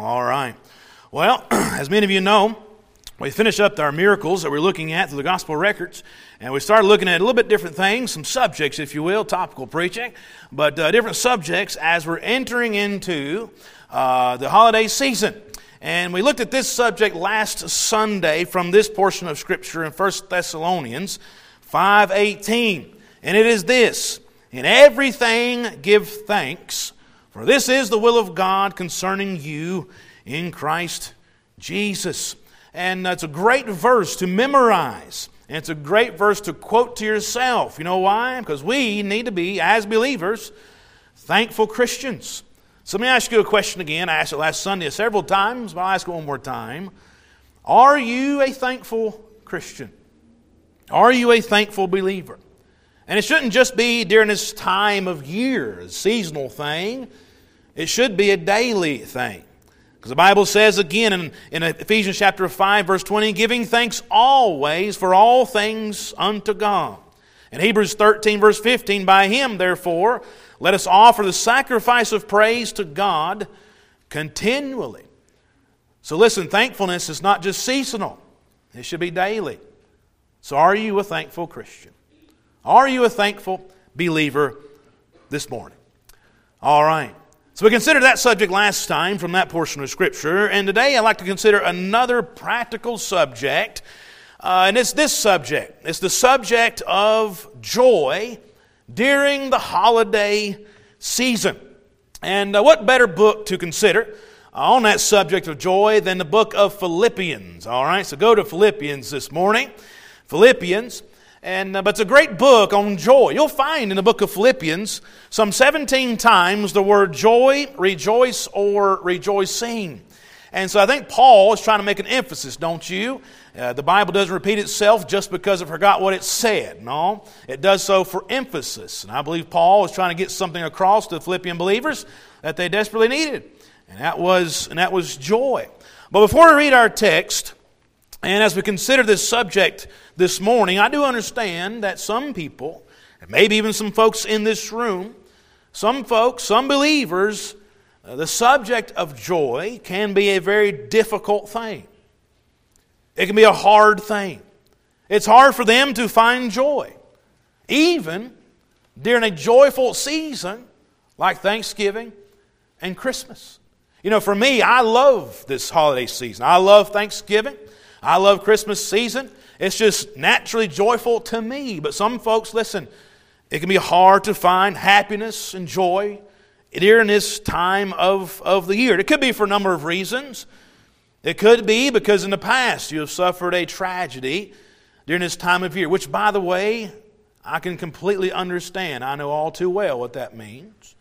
All right. Well, as many of you know, we finished up our miracles that we're looking at through the gospel records, and we started looking at a little bit different things, some subjects, if you will, topical preaching, but uh, different subjects as we're entering into uh, the holiday season. And we looked at this subject last Sunday from this portion of Scripture in 1 Thessalonians 5.18. And it is this, In everything give thanks, for this is the will of God concerning you in Christ Jesus. And that's a great verse to memorize. And it's a great verse to quote to yourself. You know why? Because we need to be, as believers, thankful Christians. So let me ask you a question again. I asked it last Sunday several times, but I'll ask it one more time. Are you a thankful Christian? Are you a thankful believer? And it shouldn't just be during this time of year, a seasonal thing. It should be a daily thing. Because the Bible says again in, in Ephesians chapter 5, verse 20, giving thanks always for all things unto God. In Hebrews 13, verse 15, by him, therefore, let us offer the sacrifice of praise to God continually. So listen, thankfulness is not just seasonal, it should be daily. So are you a thankful Christian? Are you a thankful believer this morning? All right. So we considered that subject last time from that portion of Scripture, and today I'd like to consider another practical subject, uh, and it's this subject. It's the subject of joy during the holiday season. And uh, what better book to consider uh, on that subject of joy than the book of Philippians? All right, so go to Philippians this morning. Philippians. And, uh, but it's a great book on joy. You'll find in the book of Philippians some 17 times the word joy, rejoice, or rejoicing. And so I think Paul is trying to make an emphasis, don't you? Uh, the Bible doesn't repeat itself just because it forgot what it said. No, it does so for emphasis. And I believe Paul is trying to get something across to the Philippian believers that they desperately needed. And that was, and that was joy. But before we read our text, and as we consider this subject this morning, I do understand that some people, and maybe even some folks in this room, some folks, some believers, uh, the subject of joy can be a very difficult thing. It can be a hard thing. It's hard for them to find joy, even during a joyful season like Thanksgiving and Christmas. You know, for me, I love this holiday season. I love Thanksgiving. I love Christmas season. It's just naturally joyful to me. But some folks, listen, it can be hard to find happiness and joy during this time of, of the year. It could be for a number of reasons. It could be because in the past you have suffered a tragedy during this time of year, which, by the way, I can completely understand. I know all too well what that means.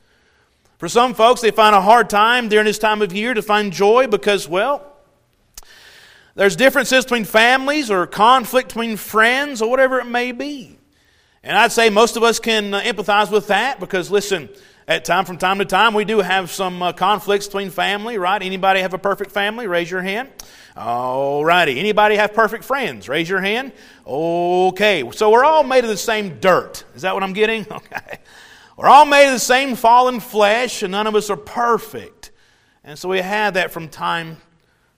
For some folks, they find a hard time during this time of year to find joy because, well, there's differences between families or conflict between friends or whatever it may be. And I'd say most of us can uh, empathize with that because, listen, at time from time to time we do have some uh, conflicts between family, right? Anybody have a perfect family? Raise your hand. All righty. Anybody have perfect friends? Raise your hand. Okay. So we're all made of the same dirt. Is that what I'm getting? Okay. We're all made of the same fallen flesh, and none of us are perfect. And so we have that from time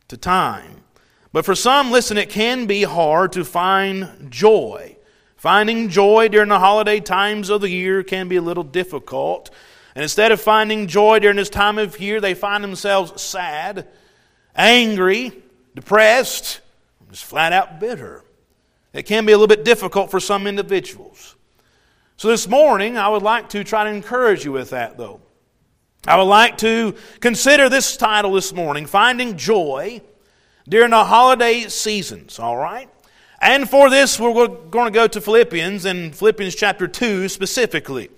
to time. But for some, listen, it can be hard to find joy. Finding joy during the holiday times of the year can be a little difficult. And instead of finding joy during this time of year, they find themselves sad, angry, depressed, just flat out bitter. It can be a little bit difficult for some individuals. So this morning, I would like to try to encourage you with that, though. I would like to consider this title this morning Finding Joy during the holiday seasons, all right? And for this, we're going to go to Philippians and Philippians chapter 2 specifically.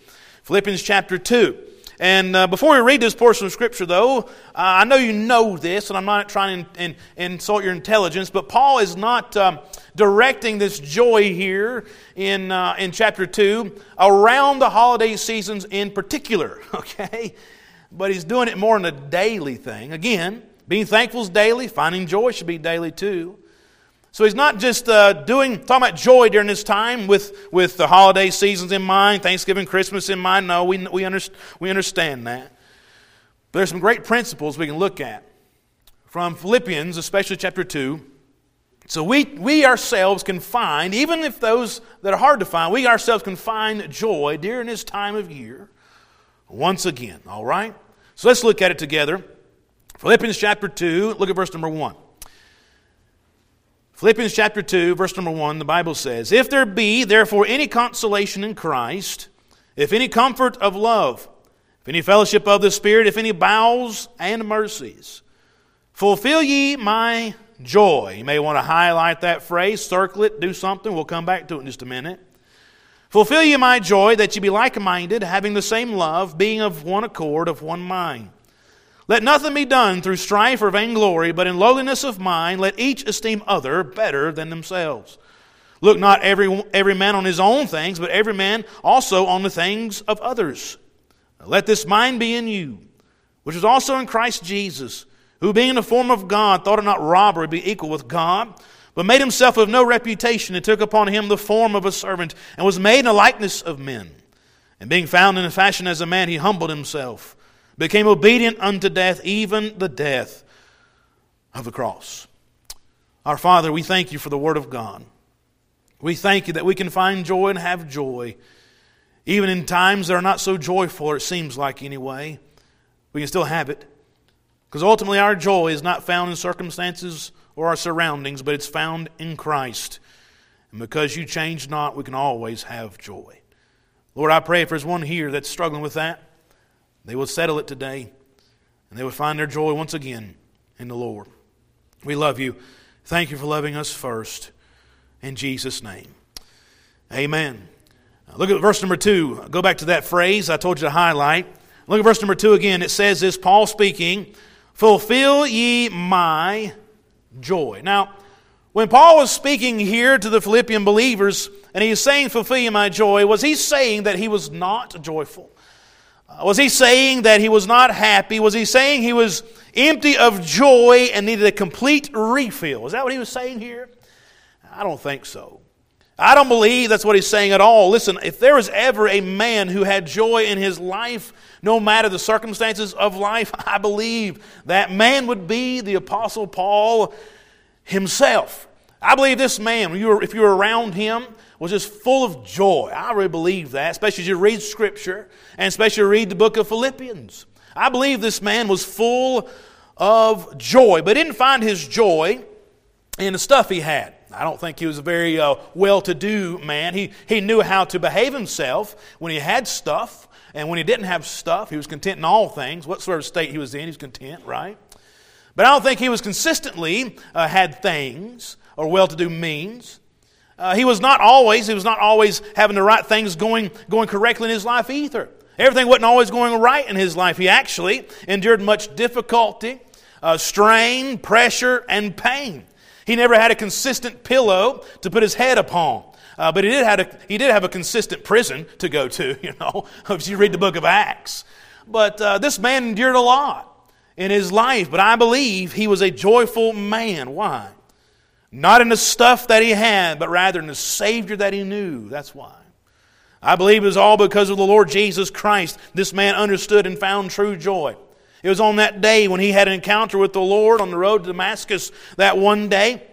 Philippians chapter 2. And uh, before we read this portion of Scripture, though, uh, I know you know this, and I'm not trying to in, in, insult your intelligence, but Paul is not um, directing this joy here in, uh, in chapter 2 around the holiday seasons in particular, okay? But he's doing it more in a daily thing. Again, being thankful is daily. Finding joy should be daily too. So he's not just uh, doing talking about joy during this time with, with the holiday seasons in mind, Thanksgiving, Christmas in mind. No, we, we, we understand that. But there's some great principles we can look at from Philippians, especially chapter 2. So we, we ourselves can find, even if those that are hard to find, we ourselves can find joy during this time of year once again. All right? So let's look at it together. Philippians chapter 2, look at verse number 1. Philippians chapter 2, verse number 1, the Bible says, If there be therefore any consolation in Christ, if any comfort of love, if any fellowship of the Spirit, if any bowels and mercies, fulfill ye my joy. You may want to highlight that phrase, circle it, do something. We'll come back to it in just a minute. Fulfill ye my joy that ye be like minded, having the same love, being of one accord, of one mind. Let nothing be done through strife or vainglory, but in lowliness of mind let each esteem other better than themselves. Look not every, every man on his own things, but every man also on the things of others. Let this mind be in you, which is also in Christ Jesus, who being in the form of God thought it not robbery to be equal with God, but made himself of no reputation, and took upon him the form of a servant, and was made in the likeness of men. And being found in a fashion as a man, he humbled himself became obedient unto death, even the death of the cross. Our Father, we thank you for the Word of God. We thank you that we can find joy and have joy, even in times that are not so joyful, it seems like anyway. We can still have it. Because ultimately, our joy is not found in circumstances or our surroundings, but it's found in Christ. And because you change not, we can always have joy. Lord, I pray if there's one here that's struggling with that, they will settle it today, and they will find their joy once again in the Lord. We love you. Thank you for loving us first. In Jesus' name. Amen. Look at verse number two. Go back to that phrase I told you to highlight. Look at verse number two again. It says this Paul speaking, Fulfill ye my joy. Now, when Paul was speaking here to the Philippian believers, and he is saying, Fulfill ye my joy, was he saying that he was not joyful? Uh, was he saying that he was not happy? Was he saying he was empty of joy and needed a complete refill? Is that what he was saying here? I don't think so. I don't believe that's what he's saying at all. Listen, if there was ever a man who had joy in his life, no matter the circumstances of life, I believe that man would be the Apostle Paul himself. I believe this man, if you were around him, was just full of joy. I really believe that, especially as you read Scripture and especially read the book of Philippians. I believe this man was full of joy, but didn't find his joy in the stuff he had. I don't think he was a very uh, well to do man. He, he knew how to behave himself when he had stuff, and when he didn't have stuff, he was content in all things. What sort of state he was in, he was content, right? But I don't think he was consistently uh, had things or well to do means. Uh, he was not always, he was not always having the right things going, going correctly in his life either. Everything wasn't always going right in his life. He actually endured much difficulty, uh, strain, pressure, and pain. He never had a consistent pillow to put his head upon. Uh, but he did, have a, he did have a consistent prison to go to, you know, if you read the book of Acts. But uh, this man endured a lot in his life, but I believe he was a joyful man. Why? Not in the stuff that he had, but rather in the Savior that he knew. That's why. I believe it was all because of the Lord Jesus Christ. This man understood and found true joy. It was on that day when he had an encounter with the Lord on the road to Damascus that one day.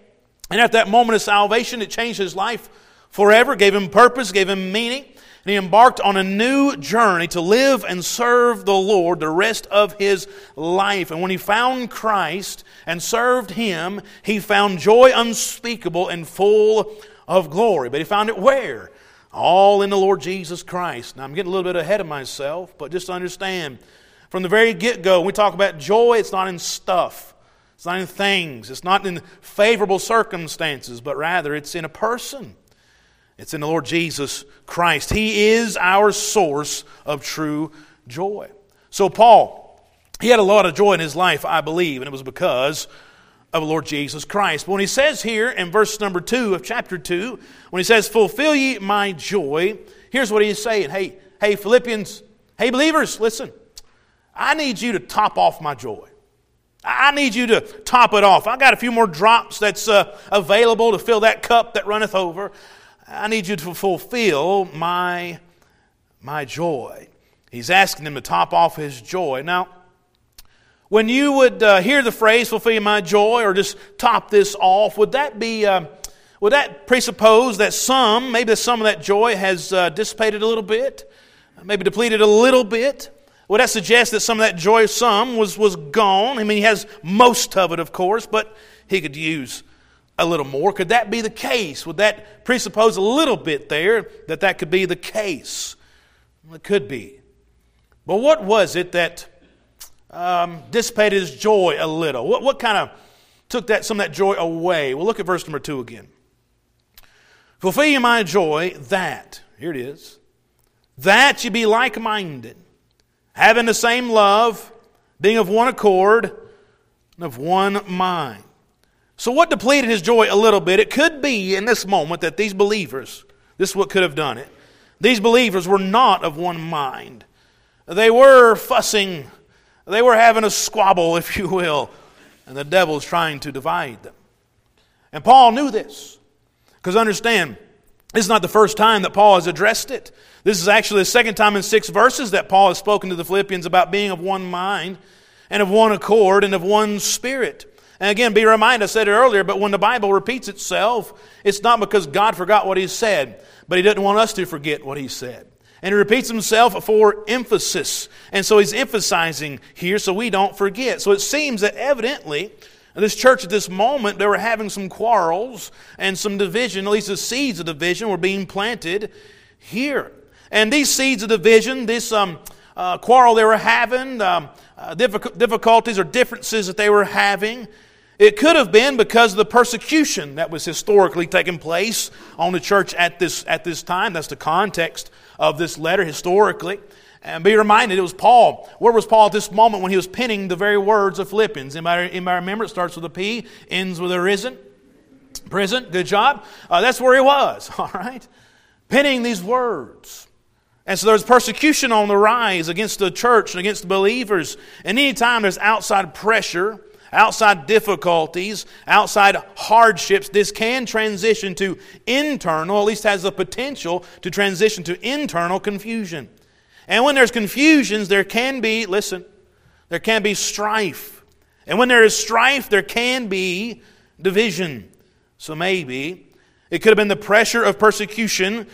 And at that moment of salvation, it changed his life forever, gave him purpose, gave him meaning and he embarked on a new journey to live and serve the Lord the rest of his life. And when he found Christ and served him, he found joy unspeakable and full of glory. But he found it where? All in the Lord Jesus Christ. Now, I'm getting a little bit ahead of myself, but just understand from the very get go, we talk about joy, it's not in stuff, it's not in things, it's not in favorable circumstances, but rather it's in a person. It's in the Lord Jesus Christ. He is our source of true joy. So, Paul, he had a lot of joy in his life, I believe, and it was because of the Lord Jesus Christ. But when he says here in verse number 2 of chapter 2, when he says, Fulfill ye my joy, here's what he's saying. Hey, hey, Philippians, hey, believers, listen. I need you to top off my joy. I need you to top it off. I got a few more drops that's uh, available to fill that cup that runneth over. I need you to fulfill my, my joy. He's asking them to top off his joy. Now, When you would uh, hear the phrase fulfill my joy or just top this off, would that be, uh, would that presuppose that some, maybe some of that joy has uh, dissipated a little bit, maybe depleted a little bit? Would that suggest that some of that joy, some, was, was gone? I mean, he has most of it, of course, but he could use a little more. Could that be the case? Would that presuppose a little bit there that that could be the case? Well, it could be. But what was it that um, dissipated his joy a little? What, what kind of took that, some of that joy away? Well, look at verse number two again. Fulfill my joy that, here it is, that you be like minded, having the same love, being of one accord, and of one mind. So, what depleted his joy a little bit? It could be in this moment that these believers, this is what could have done it. These believers were not of one mind. They were fussing they were having a squabble, if you will, and the devil's trying to divide them. And Paul knew this. Because understand, this is not the first time that Paul has addressed it. This is actually the second time in six verses that Paul has spoken to the Philippians about being of one mind and of one accord and of one spirit. And again, be reminded, I said it earlier, but when the Bible repeats itself, it's not because God forgot what He said, but He didn't want us to forget what He said. And he repeats himself for emphasis. And so he's emphasizing here so we don't forget. So it seems that evidently, this church at this moment, they were having some quarrels and some division, at least the seeds of division were being planted here. And these seeds of division, this um, uh, quarrel they were having, um, uh, difficulties or differences that they were having, it could have been because of the persecution that was historically taking place on the church at this, at this time. That's the context of this letter historically. And be reminded, it was Paul. Where was Paul at this moment when he was penning the very words of Philippians? Anybody, anybody remember? It starts with a P, ends with a risen. Prison, good job. Uh, that's where he was, all right? Penning these words. And so there's persecution on the rise against the church and against the believers. And anytime there's outside pressure, outside difficulties, outside hardships, this can transition to internal, at least has the potential to transition to internal confusion. And when there's confusions, there can be, listen, there can be strife. And when there is strife, there can be division. So maybe it could have been the pressure of persecution.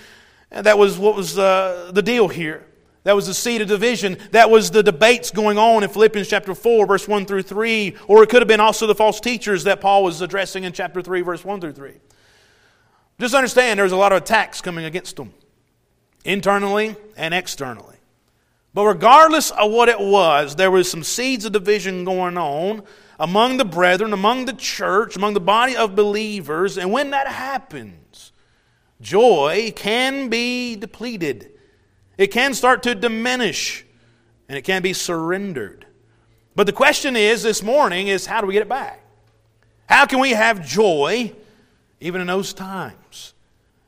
That was what was uh, the deal here. That was the seed of division. That was the debates going on in Philippians chapter 4, verse 1 through 3. Or it could have been also the false teachers that Paul was addressing in chapter 3, verse 1 through 3. Just understand there's a lot of attacks coming against them, internally and externally. But regardless of what it was, there was some seeds of division going on among the brethren, among the church, among the body of believers. And when that happens, joy can be depleted it can start to diminish and it can be surrendered. But the question is this morning is how do we get it back? How can we have joy even in those times?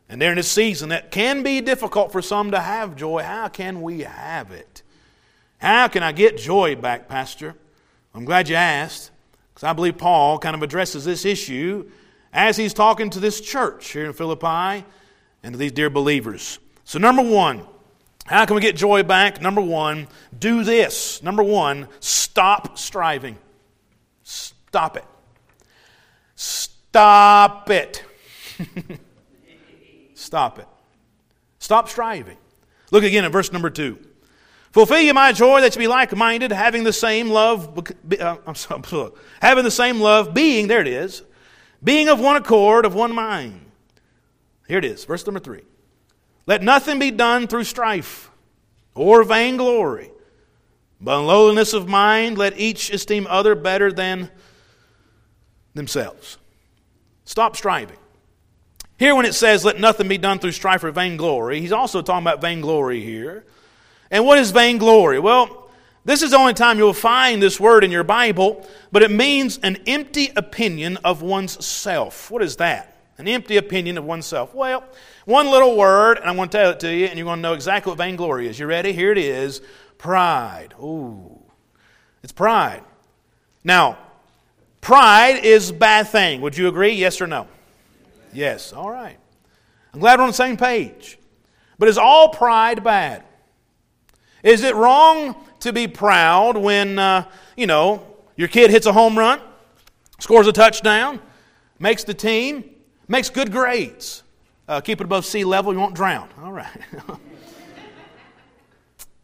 And during this season that can be difficult for some to have joy, how can we have it? How can I get joy back, Pastor? I'm glad you asked, because I believe Paul kind of addresses this issue as he's talking to this church here in Philippi and to these dear believers. So, number one, how can we get joy back? Number one, do this. Number one, stop striving. Stop it. Stop it. Stop it. Stop striving. Look again at verse number two. Fulfill you my joy that you be like minded, having the same love, uh, I'm sorry, having the same love, being, there it is, being of one accord, of one mind. Here it is, verse number three. Let nothing be done through strife or vainglory, but in lowliness of mind, let each esteem other better than themselves. Stop striving. Here, when it says, let nothing be done through strife or vainglory, he's also talking about vainglory here. And what is vainglory? Well, this is the only time you'll find this word in your Bible, but it means an empty opinion of one's self. What is that? An empty opinion of oneself. Well, one little word, and I'm going to tell it to you, and you're going to know exactly what vainglory is. You ready? Here it is pride. Ooh, it's pride. Now, pride is a bad thing. Would you agree? Yes or no? Yes. All right. I'm glad we're on the same page. But is all pride bad? Is it wrong to be proud when, uh, you know, Your kid hits a home run, scores a touchdown, makes the team, makes good grades. Uh, keep it above sea level, you won't drown. All right.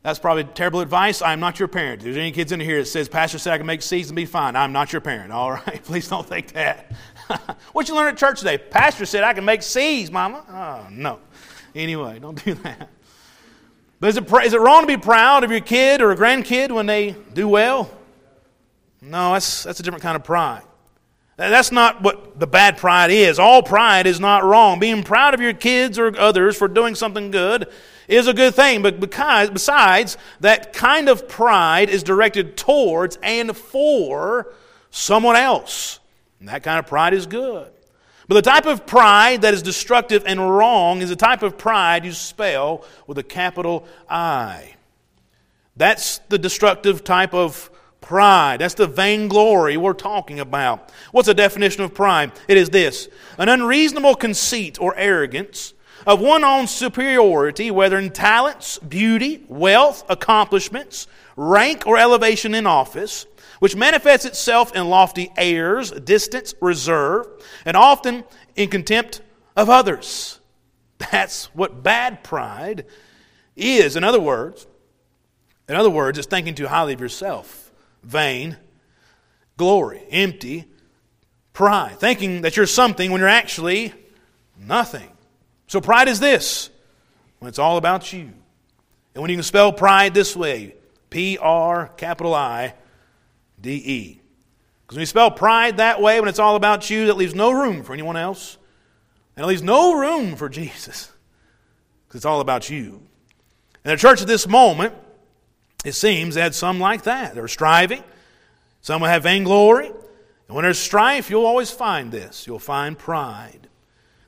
That's probably terrible advice. I'm not your parent. If there's any kids in here that says, Pastor said I can make C's and be fine, I'm not your parent. All right? Please don't think that. what you learn at church today? Pastor said I can make C's, Mama. Oh, no. Anyway, don't do that. But is it, is it wrong to be proud of your kid or a grandkid when they do well? No, that's, that's a different kind of pride. That's not what the bad pride is. All pride is not wrong. Being proud of your kids or others for doing something good is a good thing, but because, besides, that kind of pride is directed towards and for someone else. And that kind of pride is good. But the type of pride that is destructive and wrong is the type of pride you spell with a capital I. That's the destructive type of pride. That's the vainglory we're talking about. What's the definition of pride? It is this an unreasonable conceit or arrogance of one own superiority, whether in talents, beauty, wealth, accomplishments, rank, or elevation in office, which manifests itself in lofty airs, distance, reserve, and often in contempt of others. That's what bad pride is. In other words, in other words, it's thinking too highly of yourself, vain, glory, empty, pride, thinking that you're something when you're actually nothing. So pride is this when it's all about you. And when you can spell pride this way P R capital I D E. Because when you spell pride that way, when it's all about you, that leaves no room for anyone else. And it leaves no room for Jesus. Because it's all about you. And the church at this moment, it seems, had some like that. They're striving. Some will have vainglory. And when there's strife, you'll always find this. You'll find pride.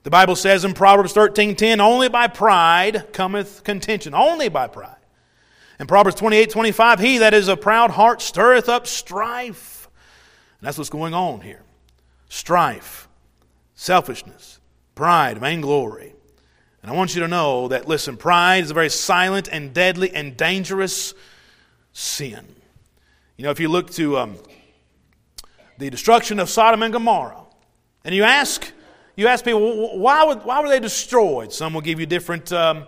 The Bible says in Proverbs 13:10, only by pride cometh contention. Only by pride. In Proverbs 28, 25, he that is a proud heart stirreth up strife. And that's what's going on here. Strife, selfishness, pride, vainglory. And I want you to know that, listen, pride is a very silent and deadly and dangerous sin. You know, if you look to um, the destruction of Sodom and Gomorrah, and you ask, you ask people, why, would, why were they destroyed? Some will give you different um,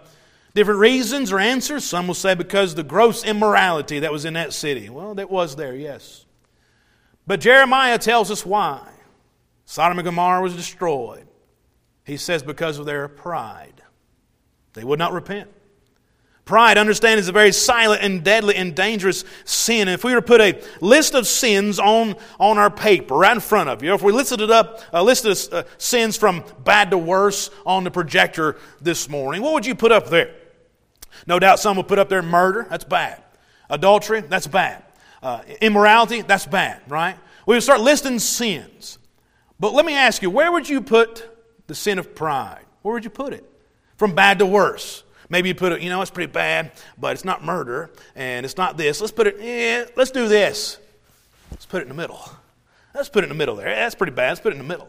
Different reasons or answers. Some will say because the gross immorality that was in that city. Well, that was there, yes. But Jeremiah tells us why. Sodom and Gomorrah was destroyed. He says because of their pride. They would not repent. Pride, understand, is a very silent and deadly and dangerous sin. And if we were to put a list of sins on, on our paper right in front of you, if we listed it up, a list of uh, sins from bad to worse on the projector this morning, what would you put up there? No doubt some will put up there murder, that's bad. Adultery, that's bad. Uh, immorality, that's bad, right? We would start listing sins. But let me ask you, where would you put the sin of pride? Where would you put it? From bad to worse. Maybe you put it, you know, it's pretty bad, but it's not murder, and it's not this. Let's put it, eh, let's do this. Let's put it in the middle. Let's put it in the middle there. That's pretty bad. Let's put it in the middle.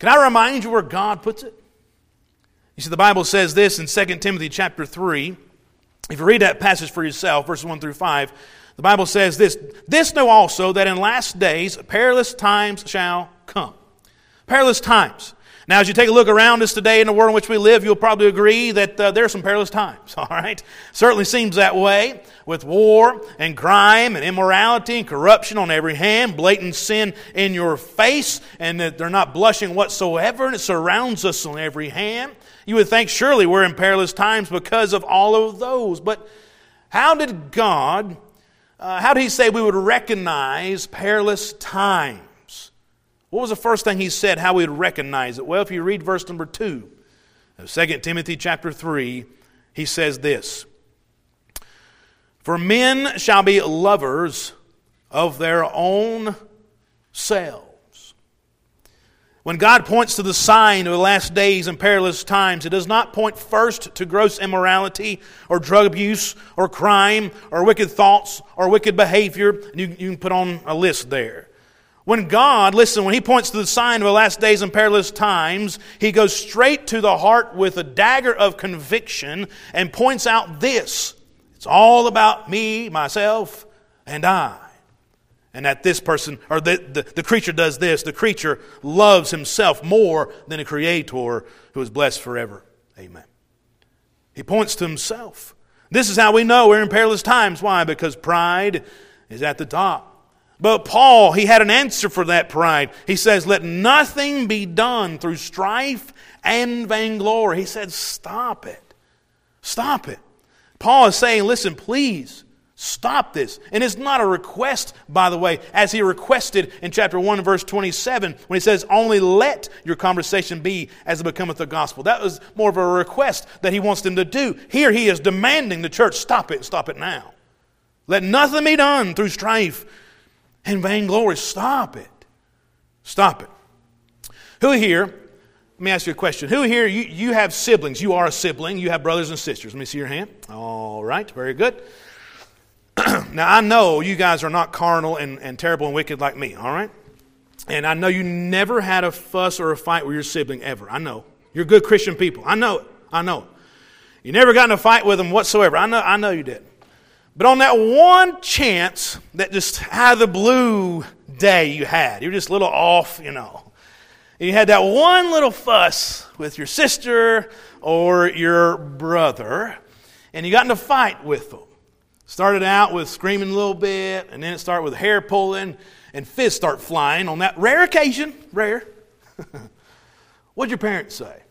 Can I remind you where God puts it? You see, the Bible says this in 2 Timothy chapter 3. If you read that passage for yourself, verses 1 through 5, the Bible says this This know also that in last days perilous times shall come. Perilous times. Now, as you take a look around us today in the world in which we live, you'll probably agree that uh, there are some perilous times, all right? Certainly seems that way with war and crime and immorality and corruption on every hand, blatant sin in your face, and that they're not blushing whatsoever, and it surrounds us on every hand. You would think surely we're in perilous times because of all of those. But how did God, uh, how did He say we would recognize perilous times? What was the first thing He said, how we would recognize it? Well, if you read verse number 2 of 2 Timothy chapter 3, He says this For men shall be lovers of their own selves when God points to the sign of the last days and perilous times, it does not point first to gross immorality or drug abuse or crime or wicked thoughts or wicked behavior. You, you can put on a list there. When God, listen, when He points to the sign of the last days and perilous times, He goes straight to the heart with a dagger of conviction and points out this. It's all about me, myself, and I. and that this person, or the, the, the creature does this. The creature loves himself more than a creator who is blessed forever. Amen. He points to himself. This is how we know we're in perilous times. Why? Because pride is at the top. But Paul, he had an answer for that pride. He says, Let nothing be done through strife and vainglory. He said, Stop it. Stop it. Paul is saying, Listen, please Stop this. And it's not a request, by the way, as he requested in chapter 1, verse 27, when he says, Only let your conversation be as it becometh the gospel. That was more of a request that he wants them to do. Here he is demanding the church, stop it, stop it now. Let nothing be done through strife and vainglory. Stop it. Stop it. Who here, let me ask you a question. Who here, you, you have siblings? You are a sibling. You have brothers and sisters. Let me see your hand. All right, very good. now, I know you guys are not carnal and, and terrible and wicked like me, all right? And I know you never had a fuss or a fight with your sibling ever. I know. You're good Christian people. I know it. I know it. You never got in a fight with them whatsoever. I know, I know you did. But on that one chance that just out of the blue day you had, you're just a little off, you know. And you had that one little fuss with your sister or your brother, and you got in a fight with them. Started out with screaming a little bit, and then it started with hair pulling and fists start flying on that rare occasion. Rare. What'd your parents say?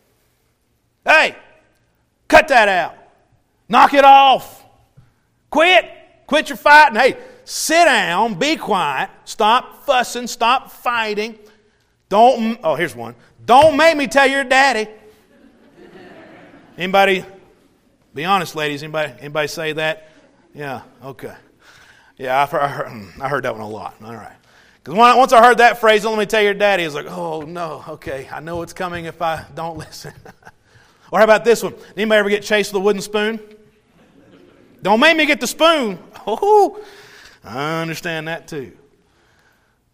Hey, cut that out. Knock it off. Quit. Quit your fighting. Hey, sit down, be quiet, stop fussing, stop fighting. Don't, oh, here's one. Don't make me tell your daddy. Anybody, be honest, ladies, anybody, anybody say that? Yeah, okay. Yeah, I've heard, I heard, mm, I heard that one a lot. All right. Because once I heard that phrase, let me tell your daddy, it's like, oh, no, okay, I know what's coming if I don't listen. or how about this one? Anybody ever get chased with a wooden spoon? Don't make me get the spoon. Oh, I understand that too.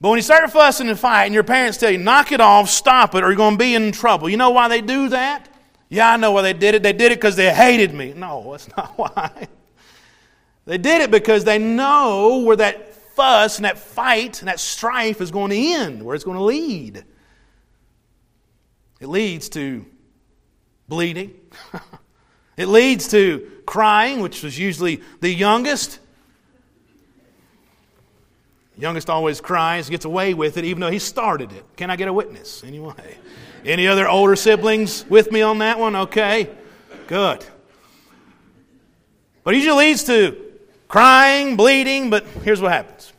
But when you start fussing and fighting, your parents tell you, knock it off, stop it, or you're going to be in trouble. You know why they do that? Yeah, I know why they did it. They did it because they hated me. No, that's not why. They did it because they know where that fuss and that fight and that strife is going to end, where it's going to lead. It leads to bleeding. it leads to crying, which was usually the youngest. youngest always cries, gets away with it, even though he started it. Can I get a witness? Anyway. Any other older siblings with me on that one? Okay. Good. But it usually leads to crying, bleeding, but here's what happens.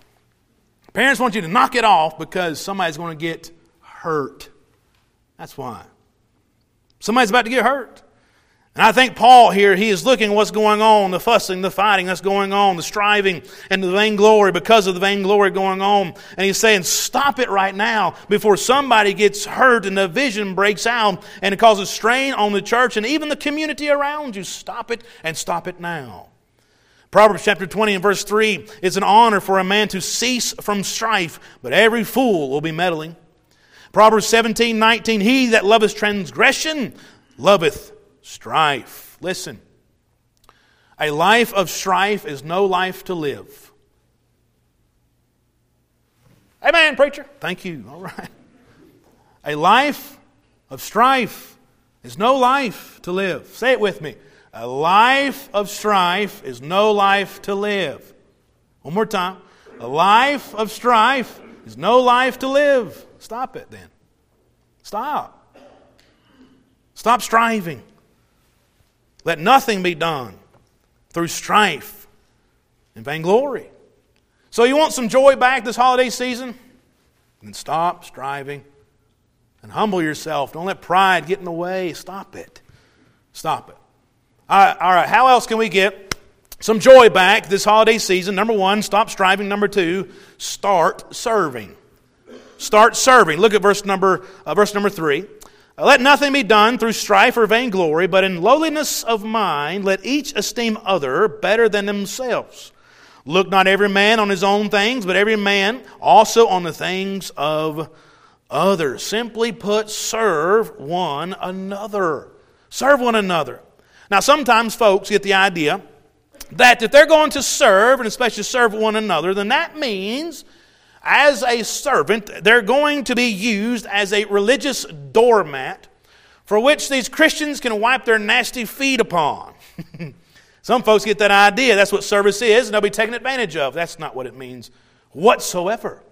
Parents want you to knock it off because somebody's going to get hurt. That's why. Somebody's about to get hurt. And I think Paul here, he is looking at what's going on, the fussing, the fighting that's going on, the striving, and the vainglory because of the vainglory going on. And he's saying, stop it right now before somebody gets hurt and the vision breaks out and it causes strain on the church and even the community around you. Stop it and stop it now. Proverbs chapter 20 and verse 3 It's an honor for a man to cease from strife, but every fool will be meddling. Proverbs 17, 19 He that loveth transgression loveth strife. Listen, a life of strife is no life to live. Amen, preacher. Thank you. All right. A life of strife is no life to live. Say it with me. A life of strife is no life to live. One more time. A life of strife is no life to live. Stop it then. Stop. Stop striving. Let nothing be done through strife and vainglory. So, you want some joy back this holiday season? Then stop striving and humble yourself. Don't let pride get in the way. Stop it. Stop it. All right, all right, how else can we get some joy back this holiday season? Number one, stop striving. Number two, start serving. Start serving. Look at verse number, uh, verse number three. Let nothing be done through strife or vainglory, but in lowliness of mind let each esteem other better than themselves. Look not every man on his own things, but every man also on the things of others. Simply put, serve one another. Serve one another. Now, sometimes folks get the idea that if they're going to serve, and especially serve one another, then that means as a servant, they're going to be used as a religious doormat for which these Christians can wipe their nasty feet upon. Some folks get that idea. That's what service is, and they'll be taken advantage of. That's not what it means whatsoever.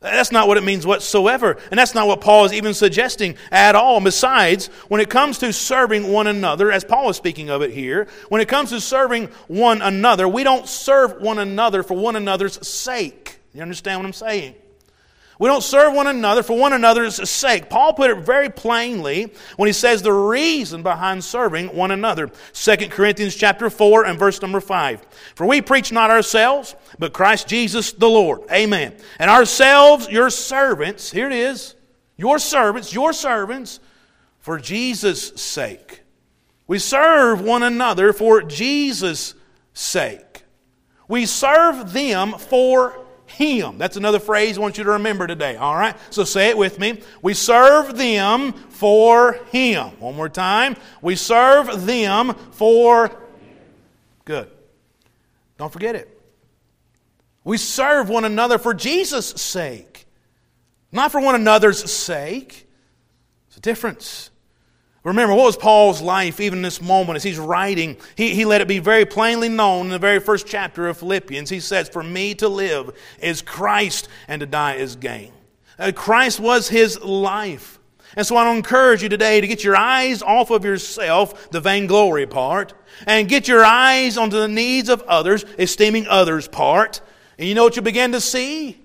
That's not what it means whatsoever. And that's not what Paul is even suggesting at all. Besides, when it comes to serving one another, as Paul is speaking of it here, when it comes to serving one another, we don't serve one another for one another's sake. You understand what I'm saying? We don't serve one another for one another's sake. Paul put it very plainly when he says the reason behind serving one another. 2 Corinthians chapter 4 and verse number 5. For we preach not ourselves, but Christ Jesus the Lord. Amen. And ourselves, your servants, here it is, your servants, your servants, for Jesus' sake. We serve one another for Jesus' sake. We serve them for him. That's another phrase I want you to remember today, all right? So say it with me. We serve them for Him. One more time. We serve them for. Good. Don't forget it. We serve one another for Jesus' sake, not for one another's sake. It's a difference. Remember, what was Paul's life even in this moment as he's writing? He, he let it be very plainly known in the very first chapter of Philippians. He says, For me to live is Christ, and to die is gain. Uh, Christ was his life. And so I encourage you today to get your eyes off of yourself, the vainglory part, and get your eyes onto the needs of others, esteeming others part. And you know what you begin to see?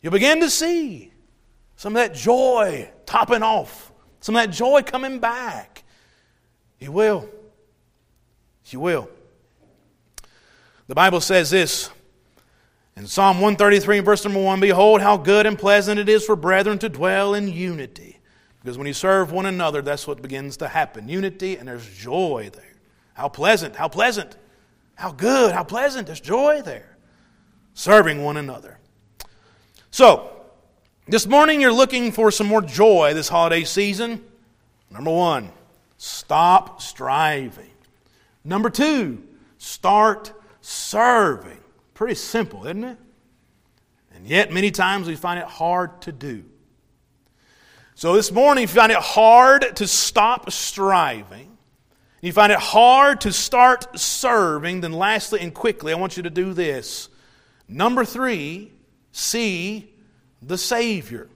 You begin to see some of that joy topping off some of that joy coming back. You will. You will. The Bible says this in Psalm 133, verse number 1 Behold, how good and pleasant it is for brethren to dwell in unity. Because when you serve one another, that's what begins to happen unity, and there's joy there. How pleasant, how pleasant, how good, how pleasant. There's joy there. Serving one another. So, this morning, you're looking for some more joy this holiday season. Number one, stop striving. Number two, start serving. Pretty simple, isn't it? And yet, many times we find it hard to do. So, this morning, if you find it hard to stop striving, you find it hard to start serving, then lastly and quickly, I want you to do this. Number three, see the Savior.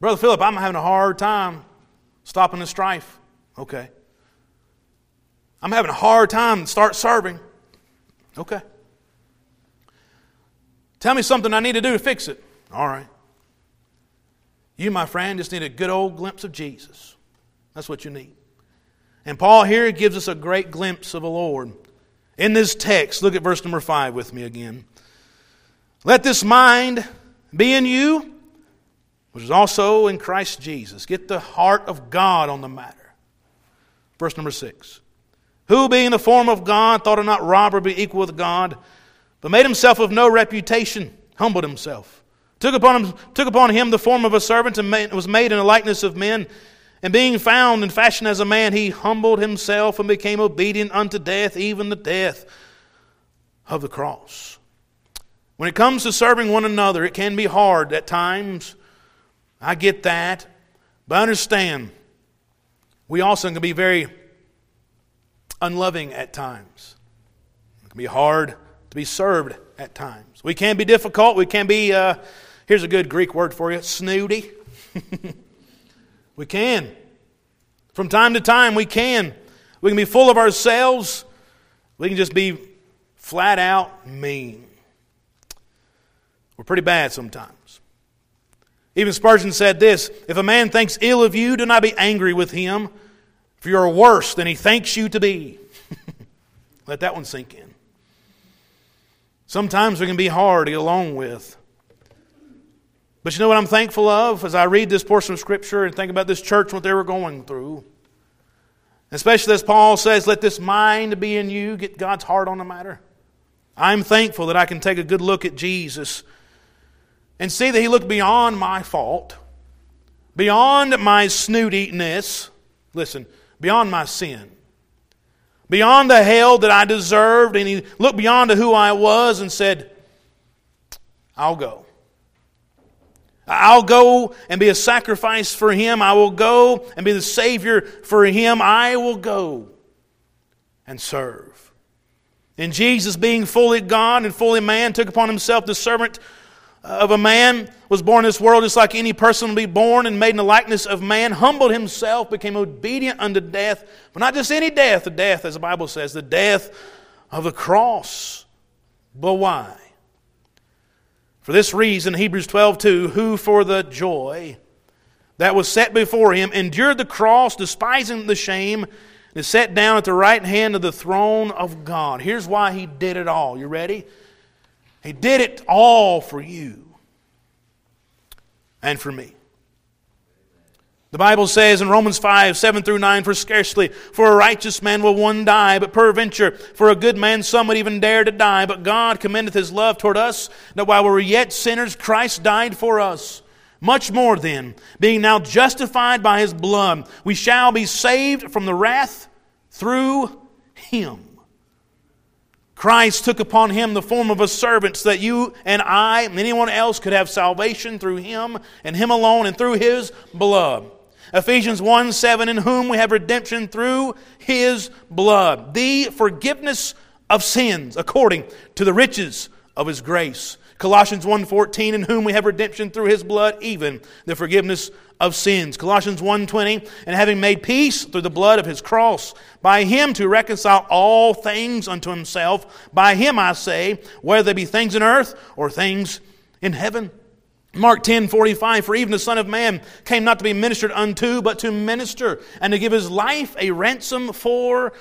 Brother Philip, I'm having a hard time stopping the strife. Okay. I'm having a hard time start serving. Okay. Tell me something I need to do to fix it. All right. You, my friend, just need a good old glimpse of Jesus. That's what you need. And Paul here gives us a great glimpse of the Lord. In this text, look at verse number 5 with me again. Let this mind be in you, which is also in Christ Jesus. Get the heart of God on the matter. Verse number 6. Who, being the form of God, thought it not robbery be equal with God, but made himself of no reputation, humbled himself, took upon him, took upon him the form of a servant, and made, was made in the likeness of men. And being found in fashion as a man, he humbled himself and became obedient unto death, even the death of the cross. When it comes to serving one another, it can be hard at times. I get that. But understand, we also can be very unloving at times. It can be hard to be served at times. We can be difficult. We can be, uh, here's a good Greek word for you, snooty. we can. From time to time, we can. We can be full of ourselves. We can just be flat out mean. We're pretty bad sometimes. Even Spurgeon said this If a man thinks ill of you, do not be angry with him, for you are worse than he thinks you to be. Let that one sink in. Sometimes we can be hard to get along with. But you know what I'm thankful of as I read this portion of Scripture and think about this church and what they were going through? Especially as Paul says, let this mind be in you, get God's heart on the matter. I'm thankful that I can take a good look at Jesus and see that He looked beyond my fault, beyond my snootiness, listen, beyond my sin, beyond the hell that I deserved, and He looked beyond to who I was and said, I'll go. I'll go and be a sacrifice for him. I will go and be the Savior for him. I will go and serve. And Jesus, being fully God and fully man, took upon himself the servant of a man, was born in this world just like any person will be born, and made in the likeness of man, humbled himself, became obedient unto death. But not just any death, the death, as the Bible says, the death of the cross. But why? For this reason, Hebrews 12, 2, who for the joy that was set before him endured the cross, despising the shame, and is set down at the right hand of the throne of God. Here's why he did it all. You ready? He did it all for you and for me. The Bible says in Romans 5, 7 through 9, For scarcely for a righteous man will one die, but peradventure for a good man some would even dare to die. But God commendeth his love toward us, that while we were yet sinners, Christ died for us. Much more then, being now justified by his blood, we shall be saved from the wrath through him. Christ took upon him the form of a servant so that you and I and anyone else could have salvation through him and him alone and through his blood. Ephesians 1 7, in whom we have redemption through his blood, the forgiveness of sins according to the riches of his grace. Colossians 1:14 in whom we have redemption through his blood even the forgiveness of sins. Colossians 1:20 and having made peace through the blood of his cross by him to reconcile all things unto himself by him I say whether they be things in earth or things in heaven. Mark 10 45, for even the Son of Man came not to be ministered unto, but to minister, and to give his life a ransom for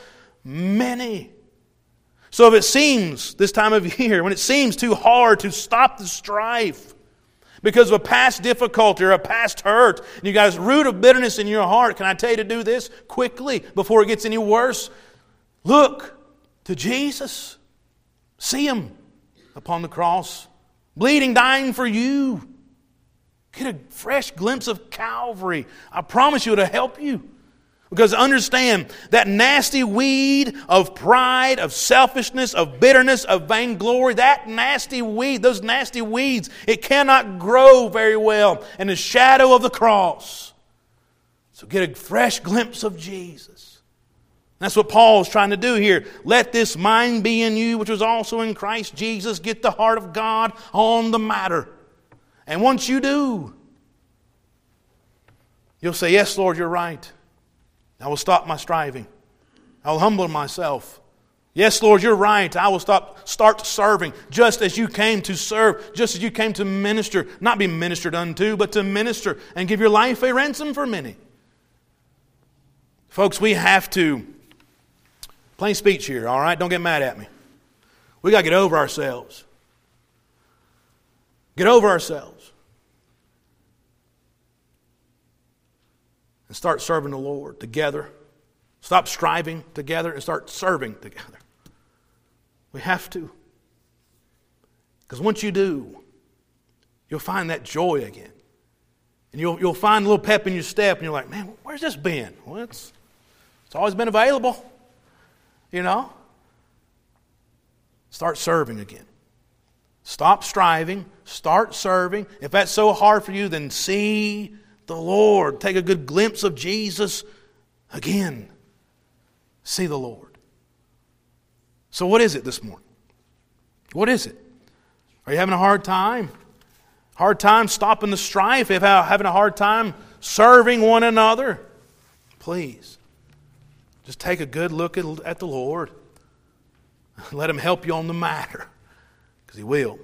many. So if it seems, this time of year, when it seems too hard to stop the strife because of a past difficulty or a past hurt, and you got this root of bitterness in your heart, can I tell you to do this quickly before it gets any worse? Look to Jesus. See him upon the cross, bleeding, dying for you. Get a fresh glimpse of Calvary. I promise you it'll help you. Because understand that nasty weed of pride, of selfishness, of bitterness, of vainglory, that nasty weed, those nasty weeds, it cannot grow very well in the shadow of the cross. So get a fresh glimpse of Jesus. That's what Paul is trying to do here. Let this mind be in you, which was also in Christ Jesus. Get the heart of God on the matter. And once you do, you'll say, Yes, Lord, you're right. I will stop my striving. I will humble myself. Yes, Lord, you're right. I will stop, start serving just as you came to serve, just as you came to minister, not be ministered unto, but to minister and give your life a ransom for many. Folks, we have to, plain speech here, all right? Don't get mad at me. We got to get over ourselves. Get over ourselves. And start serving the Lord together. Stop striving together and start serving together. We have to. Because once you do, you'll find that joy again. And you'll, you'll find a little pep in your step, and you're like, man, where's this been? Well, it's, it's always been available. You know? Start serving again. Stop striving. Start serving. If that's so hard for you, then see the Lord. Take a good glimpse of Jesus again. See the Lord. So, what is it this morning? What is it? Are you having a hard time? Hard time stopping the strife? If having a hard time serving one another? Please, just take a good look at, at the Lord. Let Him help you on the matter, because He will.